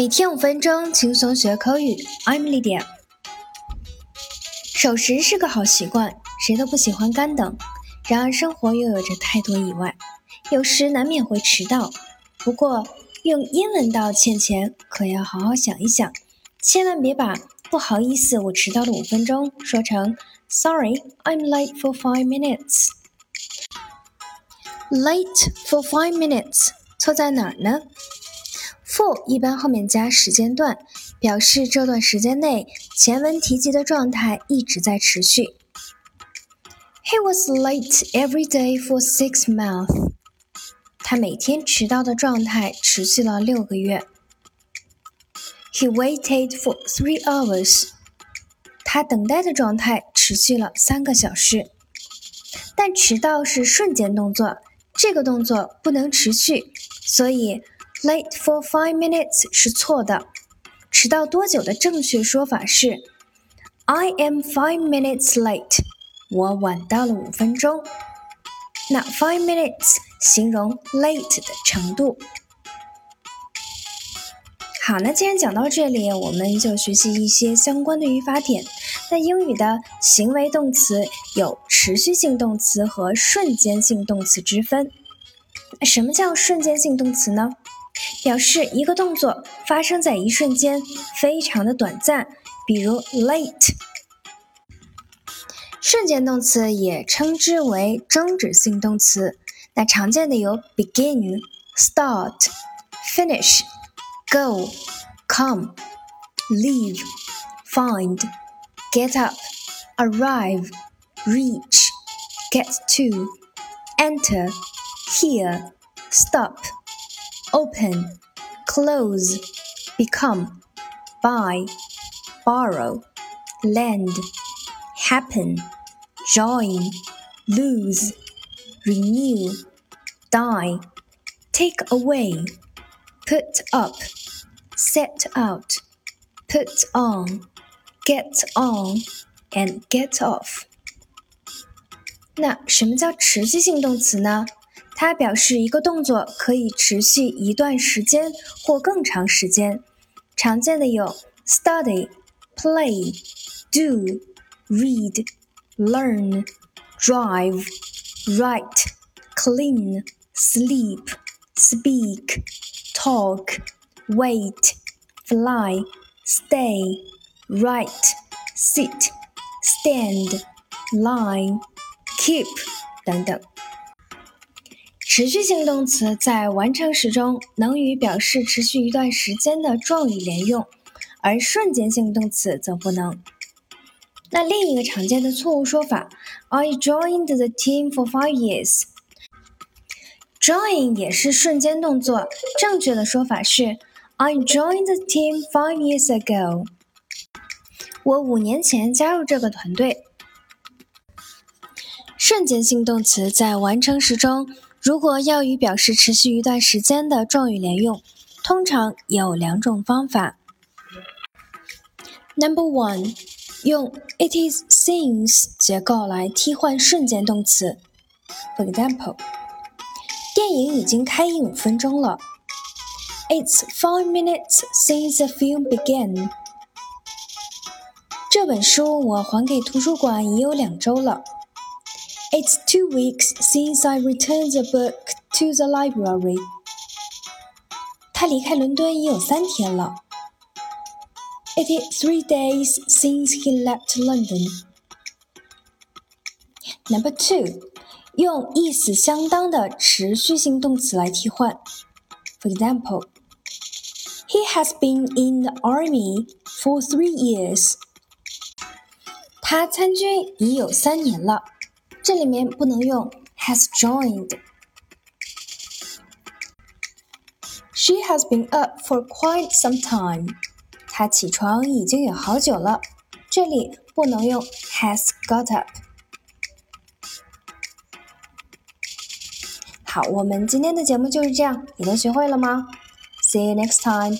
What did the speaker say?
每天五分钟，轻松学口语。I'm Lydia。守时是个好习惯，谁都不喜欢干等。然而生活又有着太多意外，有时难免会迟到。不过用英文道歉前，可要好好想一想，千万别把“不好意思，我迟到了五分钟”说成 “Sorry, I'm late for five minutes”。Late for five minutes，错在哪儿呢不一般后面加时间段，表示这段时间内前文提及的状态一直在持续。He was late every day for six months。他每天迟到的状态持续了六个月。He waited for three hours。他等待的状态持续了三个小时。但迟到是瞬间动作，这个动作不能持续，所以。Late for five minutes 是错的，迟到多久的正确说法是 I am five minutes late。我晚到了五分钟。那 five minutes 形容 late 的程度。好，那既然讲到这里，我们就学习一些相关的语法点。那英语的行为动词有持续性动词和瞬间性动词之分。那什么叫瞬间性动词呢？表示一个动作发生在一瞬间，非常的短暂，比如 late。瞬间动词也称之为终止性动词，那常见的有 begin、start、finish、go、come、leave、find、get up、arrive、reach、get to、enter、hear、stop。open, close, become, buy, borrow, lend, happen, join, lose, renew, die, take away, put up, set out, put on, get on, and get off. 那什么叫持续性动词呢？ 它表示一个动作可以持续一段时间或更长时间。常见的有 study、play、do、read、learn、drive、write、clean、sleep、speak、talk、wait、fly、stay、write、sit、stand、lie、keep 等等。持续性动词在完成时中能与表示持续一段时间的状语连用，而瞬间性动词则不能。那另一个常见的错误说法，I joined the team for five years。Join 也是瞬间动作，正确的说法是 I joined the team five years ago。我五年前加入这个团队。瞬间性动词在完成时中。如果要与表示持续一段时间的状语连用，通常有两种方法。Number one，用 It is since 结构来替换瞬间动词。For example，电影已经开映五分钟了。It's five minutes since the film began。这本书我还给图书馆已有两周了。It's two weeks since I returned the book to the library. 他离开伦敦已有三天了。It is three days since he left London. Number two，用意思相当的持续性动词来替换。For example, he has been in the army for three years. 他参军已有三年了。 这里面不能用 has joined。She has been up for quite some time。她起床已经有好久了。这里不能用 has got up。好，我们今天的节目就是这样，你都学会了吗？See you next time.